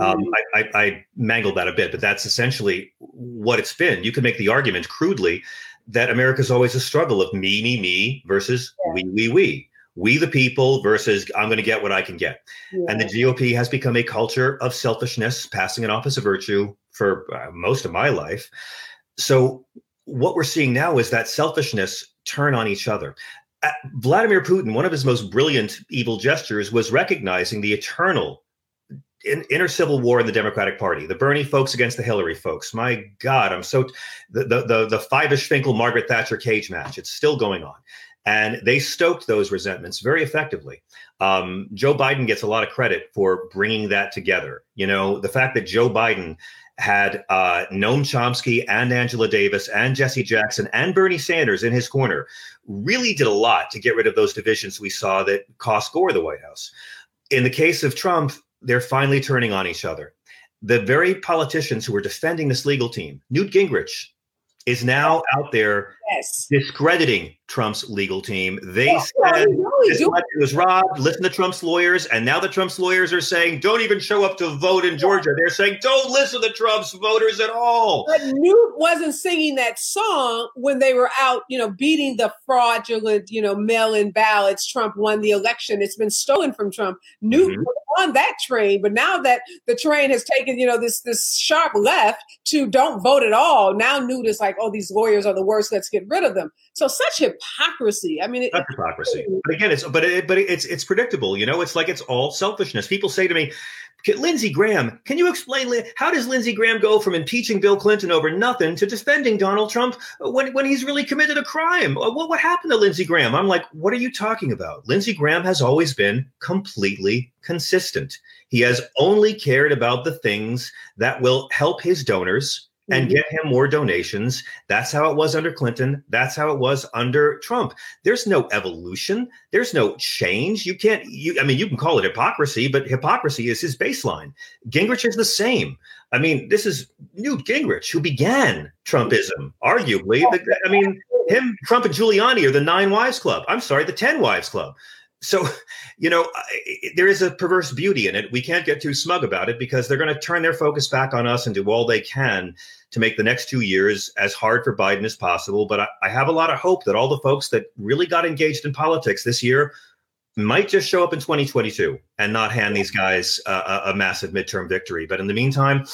Um, mm-hmm. I, I, I mangled that a bit, but that's essentially what it's been. You can make the argument crudely that America's always a struggle of me, me, me versus yeah. we, we, we. We the people versus I'm going to get what I can get. Yeah. And the GOP has become a culture of selfishness, passing it off as a virtue for uh, most of my life. So what we're seeing now is that selfishness turn on each other. Vladimir Putin, one of his most brilliant evil gestures was recognizing the eternal in, inner civil war in the Democratic Party, the Bernie folks against the Hillary folks. My God, I'm so the the the, the Finkel Margaret Thatcher cage match. It's still going on, and they stoked those resentments very effectively. Um, Joe Biden gets a lot of credit for bringing that together. You know, the fact that Joe Biden had uh, Noam Chomsky and Angela Davis and Jesse Jackson and Bernie Sanders in his corner really did a lot to get rid of those divisions we saw that cost Gore the White House. In the case of Trump, they're finally turning on each other. The very politicians who were defending this legal team, Newt Gingrich, is now out there yes. discrediting Trump's legal team. They oh, said this was robbed. Listen to Trump's lawyers, and now the Trump's lawyers are saying, "Don't even show up to vote in Georgia." They're saying, "Don't listen to Trump's voters at all." But Newt wasn't singing that song when they were out, you know, beating the fraudulent, you know, mail-in ballots. Trump won the election. It's been stolen from Trump. Newt mm-hmm. On that train, but now that the train has taken, you know, this this sharp left to don't vote at all, now Newt is like, "Oh, these lawyers are the worst. Let's get rid of them." So such hypocrisy. I mean, it, hypocrisy. But again, it's but it, but it's it's predictable. You know, it's like it's all selfishness. People say to me, Lindsey Graham, can you explain how does Lindsey Graham go from impeaching Bill Clinton over nothing to defending Donald Trump when, when he's really committed a crime? Uh, what, what happened to Lindsey Graham? I'm like, what are you talking about? Lindsey Graham has always been completely consistent. He has only cared about the things that will help his donors and mm-hmm. get him more donations. That's how it was under Clinton. That's how it was under Trump. There's no evolution. There's no change. You can't, you, I mean, you can call it hypocrisy, but hypocrisy is his baseline. Gingrich is the same. I mean, this is Newt Gingrich who began Trumpism, arguably. I mean, him, Trump, and Giuliani are the Nine Wives Club. I'm sorry, the Ten Wives Club so you know there is a perverse beauty in it. We can't get too smug about it because they're going to turn their focus back on us and do all they can to make the next two years as hard for biden as possible. But i, I have a lot of hope that all the folks that really got engaged in politics this year might just show up in 2022 and not hand these guys a, a massive midterm victory. But in the meantime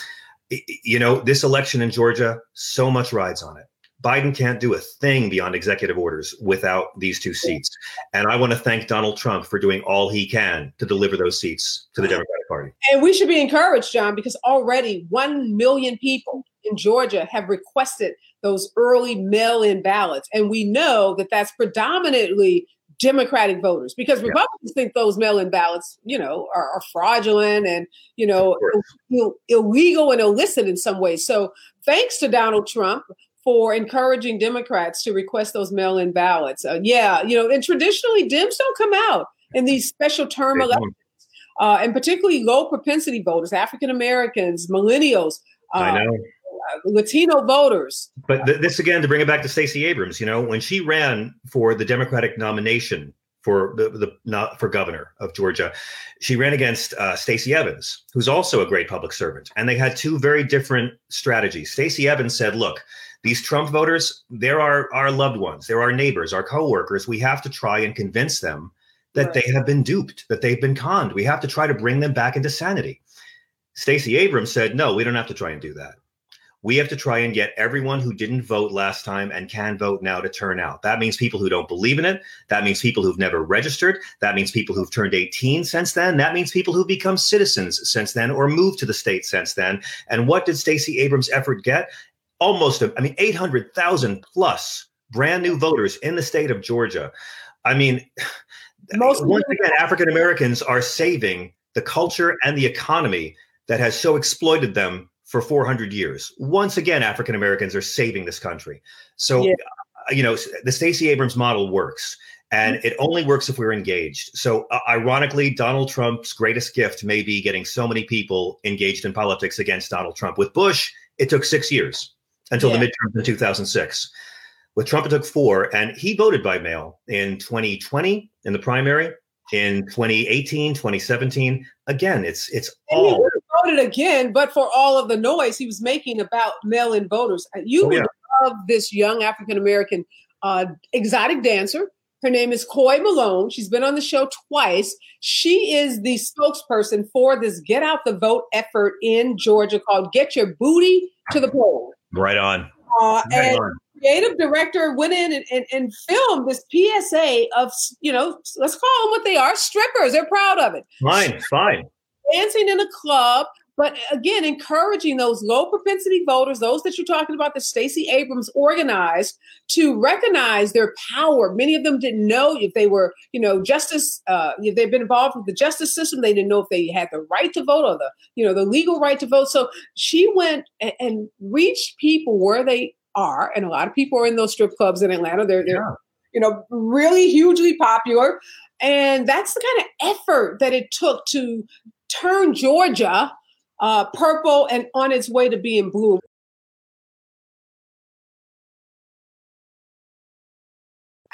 you know this election in georgia so much rides on it Biden can't do a thing beyond executive orders without these two seats. And I want to thank Donald Trump for doing all he can to deliver those seats to the Democratic Party. And we should be encouraged, John, because already 1 million people in Georgia have requested those early mail in ballots. And we know that that's predominantly Democratic voters because yeah. Republicans think those mail-in ballots, you know, are, are fraudulent and you know Ill- illegal and illicit in some ways. So thanks to Donald Trump for encouraging Democrats to request those mail in ballots. Uh, yeah, you know, and traditionally Dems don't come out in these special term elections, uh, and particularly low propensity voters, African Americans, millennials. Uh, I know. Latino voters. But th- this again, to bring it back to Stacey Abrams, you know, when she ran for the Democratic nomination for the, the not for governor of Georgia. She ran against uh, Stacey Evans, who's also a great public servant, and they had two very different strategies. Stacey Evans said, "Look, these Trump voters, they're our our loved ones, they're our neighbors, our coworkers. We have to try and convince them that right. they have been duped, that they've been conned. We have to try to bring them back into sanity." Stacey Abrams said, "No, we don't have to try and do that." we have to try and get everyone who didn't vote last time and can vote now to turn out. That means people who don't believe in it. That means people who've never registered. That means people who've turned 18 since then. That means people who've become citizens since then or moved to the state since then. And what did Stacey Abrams' effort get? Almost, I mean, 800,000 plus brand new voters in the state of Georgia. I mean, Most once again, African Americans are saving the culture and the economy that has so exploited them for 400 years. Once again, African Americans are saving this country. So, yeah. uh, you know, the Stacey Abrams model works. And it only works if we're engaged. So, uh, ironically, Donald Trump's greatest gift may be getting so many people engaged in politics against Donald Trump. With Bush, it took six years until yeah. the midterms in 2006. With Trump, it took four, and he voted by mail in 2020 in the primary, in 2018, 2017. Again, it's it's all voted again, but for all of the noise he was making about mail-in voters. Uh, you oh, yeah. love this young African American uh, exotic dancer. Her name is Coy Malone. She's been on the show twice. She is the spokesperson for this Get Out the Vote effort in Georgia called Get Your Booty to the Poll. Right on. Uh, right and on. creative director went in and, and, and, filmed this PSA of, you know, let's call them what they are strippers. They're proud of it. Fine, fine dancing in a club, but again, encouraging those low propensity voters, those that you're talking about that Stacey Abrams organized, to recognize their power. Many of them didn't know if they were, you know, justice. Uh, if they've been involved with the justice system, they didn't know if they had the right to vote or the, you know, the legal right to vote. So she went and, and reached people where they are, and a lot of people are in those strip clubs in Atlanta. They're, they're, yeah. you know, really hugely popular. And that's the kind of effort that it took to turn Georgia uh, purple and on its way to being blue.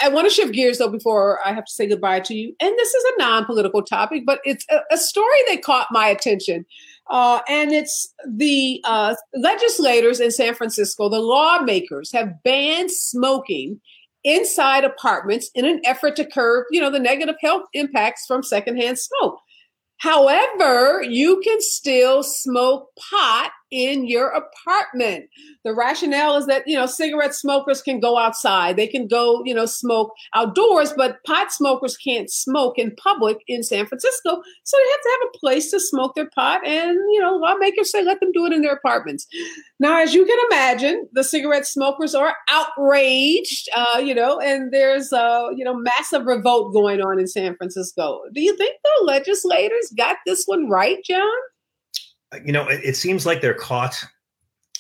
I want to shift gears though before I have to say goodbye to you. And this is a non political topic, but it's a, a, story that caught my attention. Uh, and it's the uh, legislators in San Francisco, the lawmakers have banned smoking inside apartments in an effort to curb, you know, the negative health impacts from secondhand smoke. However, you can still smoke pot in your apartment. The rationale is that, you know, cigarette smokers can go outside. They can go, you know, smoke outdoors, but pot smokers can't smoke in public in San Francisco. So they have to have a place to smoke their pot. And, you know, lawmakers say let them do it in their apartments. Now, as you can imagine, the cigarette smokers are outraged, uh, you know, and there's, uh, you know, massive revolt going on in San Francisco. Do you think the legislators got this one right, John? You know, it, it seems like they're caught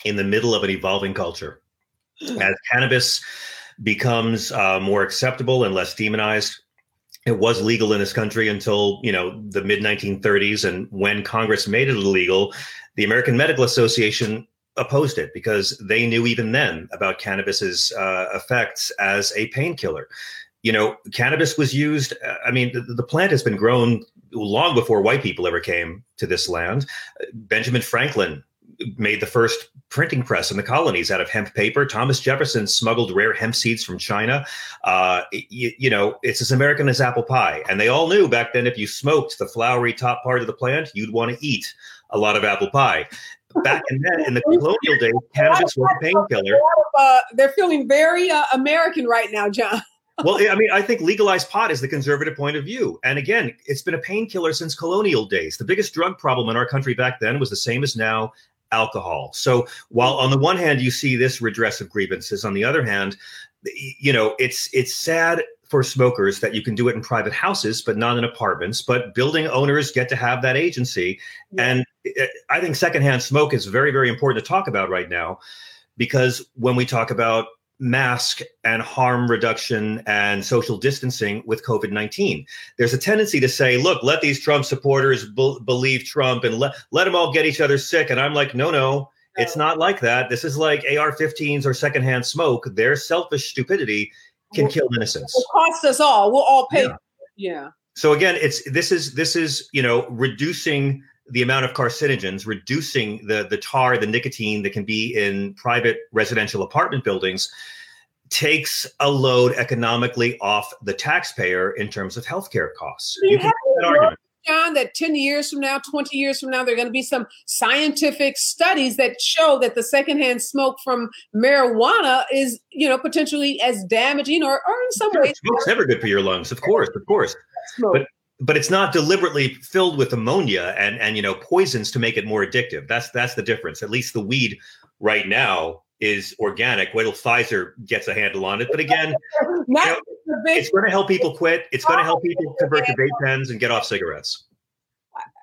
in the middle of an evolving culture. As cannabis becomes uh, more acceptable and less demonized, it was legal in this country until you know the mid 1930s, and when Congress made it illegal, the American Medical Association opposed it because they knew even then about cannabis's uh, effects as a painkiller. You know, cannabis was used. Uh, I mean, the, the plant has been grown long before white people ever came to this land. Benjamin Franklin made the first printing press in the colonies out of hemp paper. Thomas Jefferson smuggled rare hemp seeds from China. Uh, you, you, know, it's as American as apple pie. And they all knew back then if you smoked the flowery top part of the plant, you'd want to eat a lot of apple pie. Back in then, in the colonial days, cannabis was a painkiller. Uh, they're feeling very uh, American right now, John well, I mean, I think legalized pot is the conservative point of view. And again, it's been a painkiller since colonial days. The biggest drug problem in our country back then was the same as now alcohol. So while on the one hand you see this redress of grievances, on the other hand, you know, it's it's sad for smokers that you can do it in private houses but not in apartments but building owners get to have that agency yeah. and eh, i think secondhand smoke is very very important to talk about right now because when we talk about mask and harm reduction and social distancing with COVID 19. There's a tendency to say, look, let these Trump supporters be- believe Trump and let, let them all get each other sick. And I'm like, no, no, it's not like that. This is like AR 15s or secondhand smoke. Their selfish stupidity can kill innocence. It cost us all. We'll all pay. Yeah. Yeah. So again, it's this is this is you know reducing the amount of carcinogens, reducing the the tar, the nicotine that can be in private residential apartment buildings, takes a load economically off the taxpayer in terms of healthcare costs. You You can have that argument. John, that 10 years from now, 20 years from now, there are going to be some scientific studies that show that the secondhand smoke from marijuana is, you know, potentially as damaging or, or in some Sure, ways Smoke's never good for your lungs, of course, of course. smoke. But but it's not deliberately filled with ammonia and and you know poisons to make it more addictive. That's that's the difference. At least the weed right now is organic. Wait till Pfizer gets a handle on it. But again, you know, it's going to help people quit. It's going to help people convert to vape pens and get off cigarettes.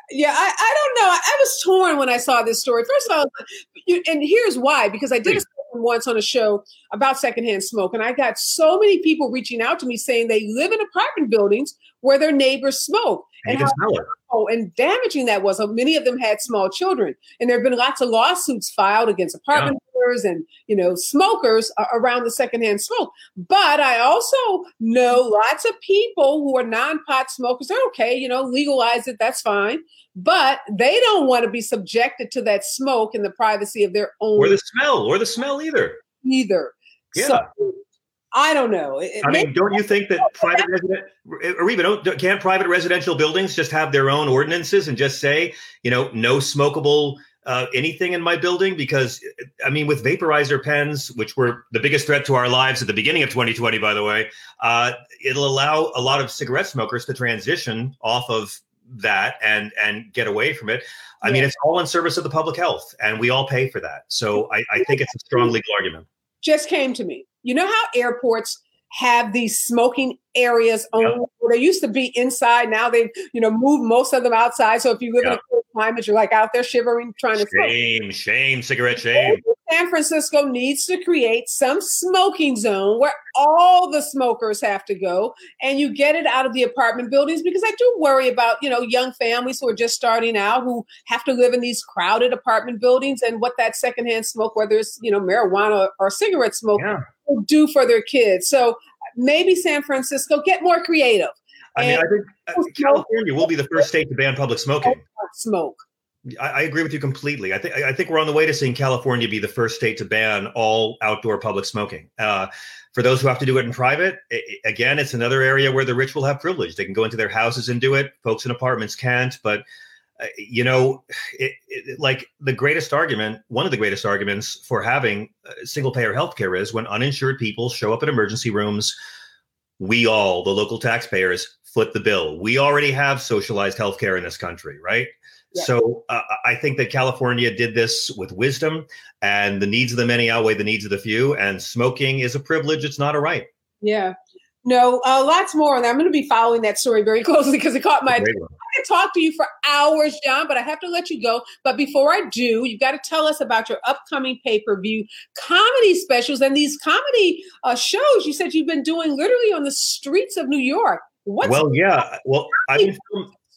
Yeah, I, I don't know. I, I was torn when I saw this story. First of all, you, and here's why because I did a once on a show about secondhand smoke, and I got so many people reaching out to me saying they live in apartment buildings where their neighbors smoke And and you how can smell it. oh, and damaging that was. Uh, Many of them had small children, and there have been lots of lawsuits filed against apartment owners and you know smokers uh, around the secondhand smoke. But I also know lots of people who are non-pot smokers. They're okay, you know, legalize it. That's fine, but they don't want to be subjected to that smoke in the privacy of their own Or the smell, or the smell either. either. Yeah. So, I don't know. It- I mean, don't you think that private resident, or even don't, can't private residential buildings just have their own ordinances and just say, you know, no smokable uh, anything in my building? Because I mean, with vaporizer pens, which were the biggest threat to our lives at the beginning of 2020, by the way, uh, it'll allow a lot of cigarette smokers to transition off of that and and get away from it. I mean, it's all in service of the public health, and we all pay for that. So I, I think it's a strong legal argument. just came to me. You know how airports have these smoking areas only? Where they used to be inside. Now they've, you know, moved most of them outside. So if you live in a cold climate, you're like out there shivering, trying to smoke. Shame, shame, cigarette shame. San Francisco needs to create some smoking zone where all the smokers have to go and you get it out of the apartment buildings because I do worry about, you know, young families who are just starting out who have to live in these crowded apartment buildings and what that secondhand smoke, whether it's, you know, marijuana or cigarette smoke, Yeah. Do for their kids. So maybe San Francisco get more creative. I mean, I think uh, California will be the first state to ban public smoking. smoke. I, I agree with you completely. I think I think we're on the way to seeing California be the first state to ban all outdoor public smoking. Uh, for those who have to do it in private, i i- again, it's another area where the rich will have privilege. They can go into their houses and do it. Folks in apartments can't. But you know, it, it, like the greatest argument, one of the greatest arguments for having uh, single payer healthcare is when uninsured people show up at emergency rooms. We all, the local taxpayers, foot the bill. We already have socialized healthcare in this country, right? Yeah. So uh, I think that California did this with wisdom, and the needs of the many outweigh the needs of the few. And smoking is a privilege; it's not a right. Yeah. No, uh, lots more. And I'm going to be following that story very closely because it caught my Great one. I could talk to you for hours, John, but I have to let you go. But before I do, you've got to tell us about your upcoming pay per view comedy specials and these comedy uh, shows you said you've been doing literally on the streets of New York. What's Well, yeah. Well, I've been?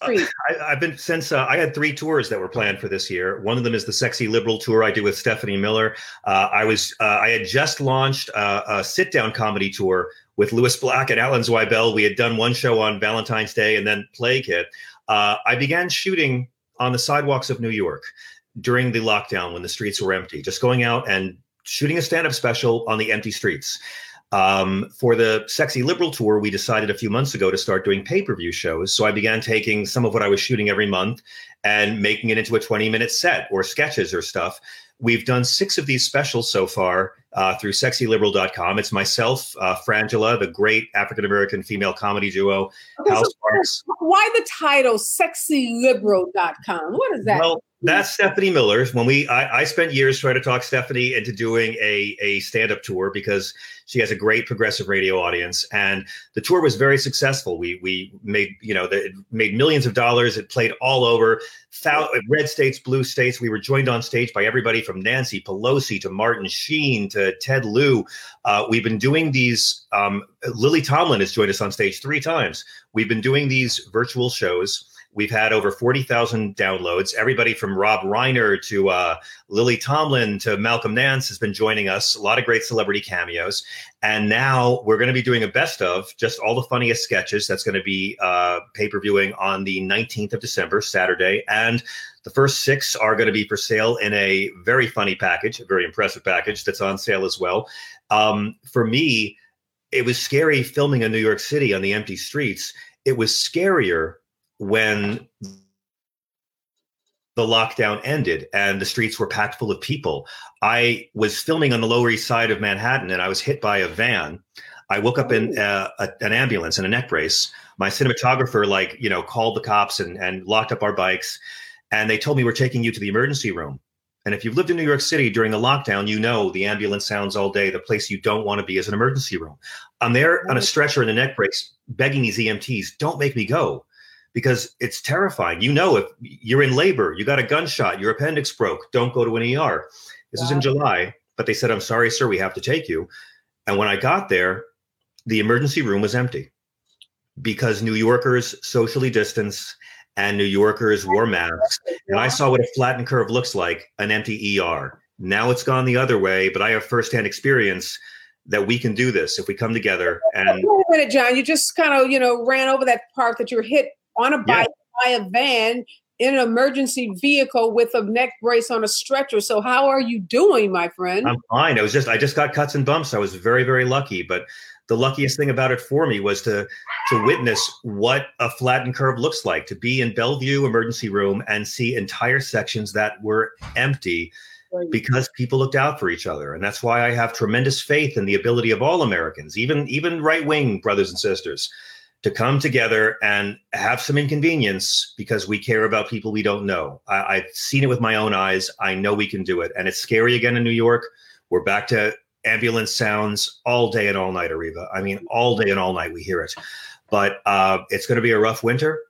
I, I've been since uh, I had three tours that were planned for this year. One of them is the Sexy Liberal tour I do with Stephanie Miller. Uh, I was uh, I had just launched uh, a sit down comedy tour with Lewis Black and Alan Zweibel. We had done one show on Valentine's Day and then Plague hit. Uh, I began shooting on the sidewalks of New York during the lockdown when the streets were empty, just going out and shooting a stand up special on the empty streets. Um, for the Sexy Liberal tour, we decided a few months ago to start doing pay per view shows. So I began taking some of what I was shooting every month and making it into a 20 minute set or sketches or stuff. We've done six of these specials so far uh, through sexyliberal.com. It's myself, uh, Frangela, the great African American female comedy duo, Okay, Hal so why the title sexyliberal.com? What is that? Well, that's Stephanie Miller. When we, I, I spent years trying to talk Stephanie into doing a a stand up tour because she has a great progressive radio audience, and the tour was very successful. We we made you know the, made millions of dollars. It played all over, red states, blue states. We were joined on stage by everybody from Nancy Pelosi to Martin Sheen to Ted Lieu. Uh, we've been doing these. Um, Lily Tomlin has joined us on stage three times. We've been doing these virtual shows We've had over 40,000 downloads. Everybody from Rob Reiner to uh, Lily Tomlin to Malcolm Nance has been joining us. A lot of great celebrity cameos. And now we're going to be doing a best of just all the funniest sketches. That's going to be uh, pay per viewing on the 19th of December, Saturday. And the first six are going to be for sale in a very funny package, a very impressive package that's on sale as well. Um, for me, it was scary filming in New York City on the empty streets. It was scarier when the lockdown ended and the streets were packed full of people. I was filming on the Lower East Side of Manhattan and I was hit by a van. I woke up in uh, a, an ambulance in a neck brace. My cinematographer, like, you know, called the cops and, and locked up our bikes. And they told me, we're taking you to the emergency room. And if you've lived in New York City during the lockdown, you know the ambulance sounds all day. The place you don't want to be is an emergency room. I'm there on a stretcher in a neck brace, begging these EMTs, don't make me go because it's terrifying. You know, if you're in labor, you got a gunshot, your appendix broke, don't go to an ER. This wow. was in July, but they said, I'm sorry, sir, we have to take you. And when I got there, the emergency room was empty because New Yorkers socially distance and New Yorkers wore masks. And I saw what a flattened curve looks like an empty ER. Now it's gone the other way, but I have firsthand experience that we can do this if we come together. And wait a minute, John, you just kind of you know ran over that part that you're hit on a bike yeah. by a van in an emergency vehicle with a neck brace on a stretcher. So how are you doing, my friend? I'm fine. I was just I just got cuts and bumps. I was very very lucky, but the luckiest thing about it for me was to to witness what a flattened curve looks like to be in bellevue emergency room and see entire sections that were empty because people looked out for each other and that's why i have tremendous faith in the ability of all americans even even right wing brothers and sisters to come together and have some inconvenience because we care about people we don't know I, i've seen it with my own eyes i know we can do it and it's scary again in new york we're back to ambulance sounds all day and all night, Areva. I mean, all day and all night we hear it. But uh, it's going to be a rough winter.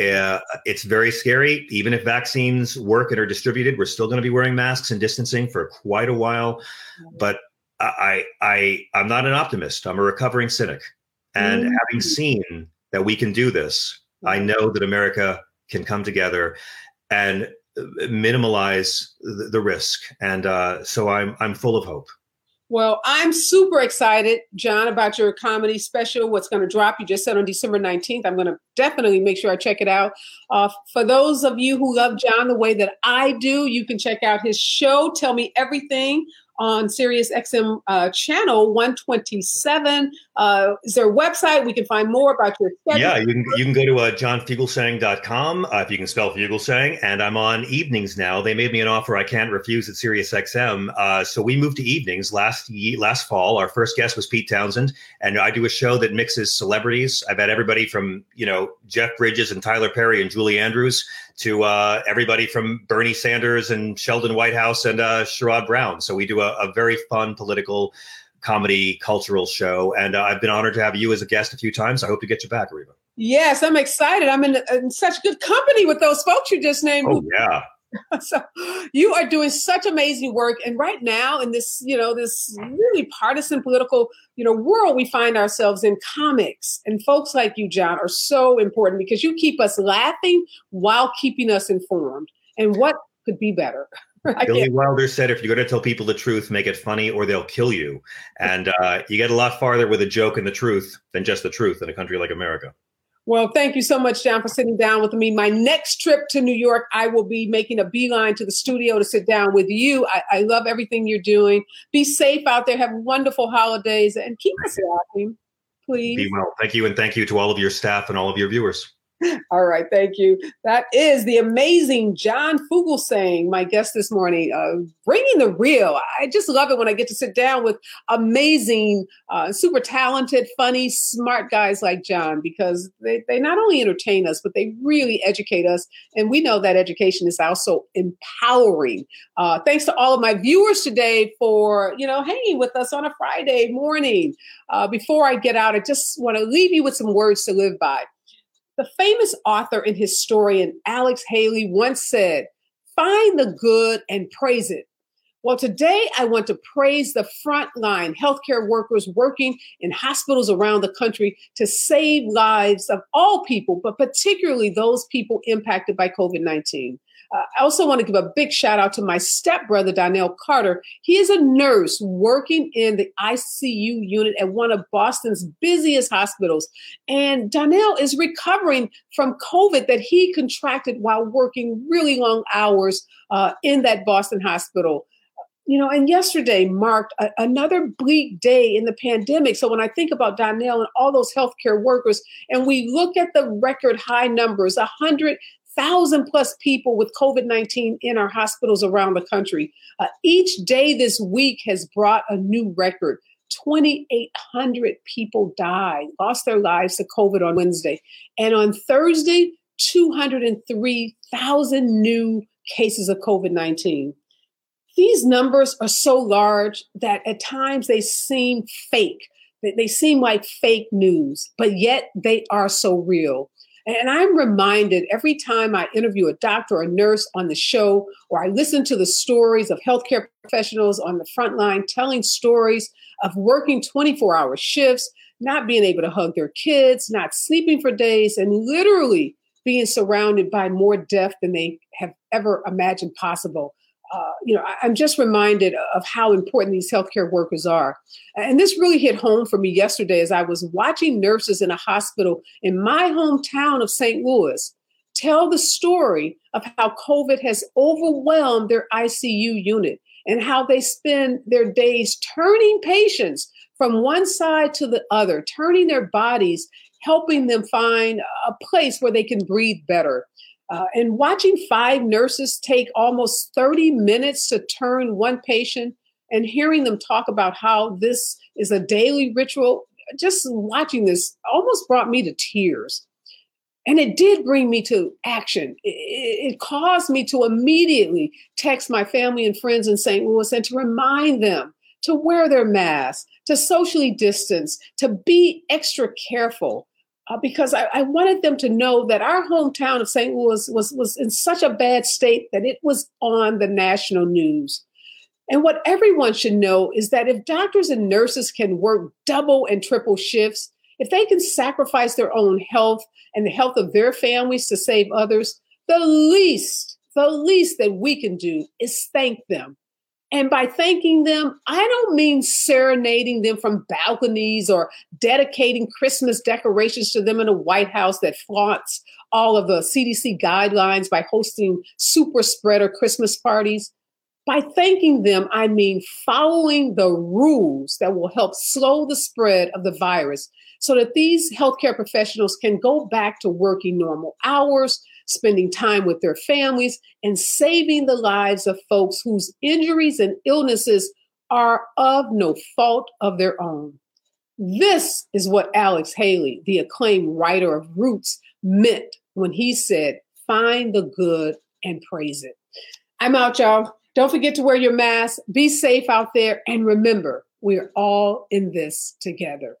Uh, it's very scary. Even if vaccines work and are distributed, we're still going to be wearing masks and distancing for quite a while. But I, I, I'm not an optimist. I'm a recovering cynic, and mm-hmm. having seen that we can do this, I know that America can come together and uh, minimalize the, the risk. And uh, so I'm, I'm full of hope. Well, I'm super excited, John, about your comedy special. What's going to drop? You just said on December 19th. I'm going to definitely make sure I check it out. Uh, for those of you who love John the way that I do, you can check out his show, Tell Me Everything, on Sirius XM uh, channel 127. Uh, is there a website we can find more about your schedule? Yeah, you can, you can go to uh, uh, if you can spell Fugelsang. And I'm on evenings now. They made me an offer I can't refuse at Sirius XM. Uh, so we moved to evenings last ye- last fall. Our first guest was Pete Townshend. And I do a show that mixes celebrities. I've had everybody from, you know, Jeff Bridges and Tyler Perry and Julie Andrews to uh, everybody from Bernie Sanders and Sheldon Whitehouse and uh, Sherrod Brown. So we do a, a very fun political comedy cultural show. And uh, I've been honored to have you as a guest a few times. I hope to get you back, Reba. Yes, I'm excited. I'm in, in such good company with those folks you just named. Oh, yeah. so you are doing such amazing work and right now in this you know this really partisan political you know world we find ourselves in comics and folks like you john are so important because you keep us laughing while keeping us informed and what could be better Billy Wilder said, "If you're going to tell people the truth, make it funny, or they'll kill you." And uh, you get a lot farther with a joke and the truth than just the truth in a country like America. Well, thank you so much, John, for sitting down with me. My next trip to New York, I will be making a beeline to the studio to sit down with you. I, I love everything you're doing. Be safe out there. Have wonderful holidays and keep us laughing, please. Be well. Thank you. And thank you to all of your staff and all of your viewers. All right, thank you. That is the amazing John Fugelsang, my guest this morning, uh, bringing the real. I just love it when I get to sit down with amazing, uh, super talented, funny, smart guys like John because they, they not only entertain us, but they really educate us. And we know that education is also empowering. Uh, thanks to all of my viewers today for, you know, hanging with us on a Friday morning. Uh, before I get out, I just want to leave you with some words to live by. The famous author and historian Alex Haley once said, Find the good and praise it. Well, today I want to praise the frontline healthcare workers working in hospitals around the country to save lives of all people, but particularly those people impacted by COVID 19. Uh, I also want to give a big shout out to my stepbrother, Donnell Carter. He is a nurse working in the ICU unit at one of Boston's busiest hospitals. And Donnell is recovering from COVID that he contracted while working really long hours uh, in that Boston hospital you know, and yesterday marked a, another bleak day in the pandemic. So when I think about Donnell and all those healthcare workers, and we look at the record high numbers, a hundred thousand plus people with COVID 19 in our hospitals around the country. Uh, each day this week has brought a new record. 2,800 people died, lost their lives to COVID on Wednesday. And on Thursday, 203,000 new cases of COVID 19. These numbers are so large that at times they seem fake. They seem like fake news, but yet they are so real. And I'm reminded every time I interview a doctor or a nurse on the show, or I listen to the stories of healthcare professionals on the front line telling stories of working 24 hour shifts, not being able to hug their kids, not sleeping for days, and literally being surrounded by more death than they have ever imagined possible uh, you know, I, am just reminded of how important these healthcare workers are. And this really hit home for me yesterday as I was watching nurses in a hospital in my hometown of St. Louis tell the story of how COVID has overwhelmed their ICU unit and how they spend their days turning patients from one side to the other, turning their bodies, helping them find a place where they can breathe better. Uh, and watching five nurses take almost 30 minutes to turn one patient and hearing them talk about how this is a daily ritual, just watching this almost brought me to tears. And it did bring me to action. It, it caused me to immediately text my family and friends in St. Louis and to remind them to wear their masks, to socially distance, to be extra careful uh, because I, I, wanted them to know that our hometown of St. Louis was, was in such a bad state that it was on the national news. And what everyone should know is that if doctors and nurses can work double and triple shifts, if they can sacrifice their own health and the health of their families to save others, the least, the least that we can do is thank them and by thanking them, I don't mean serenading them from balconies or dedicating Christmas decorations to them in a White House that flaunts all of the CDC guidelines by hosting super spreader Christmas parties. By thanking them, I mean following the rules that will help slow the spread of the virus so that these healthcare professionals can go back to working normal hours, spending time with their families, and saving the lives of folks whose injuries and illnesses are of no fault of their own. This is what Alex Haley, the acclaimed writer of Roots, meant when he said, Find the good and praise it. I'm out, y'all. Don't forget to wear your mask, be safe out there, and remember, we're all in this together.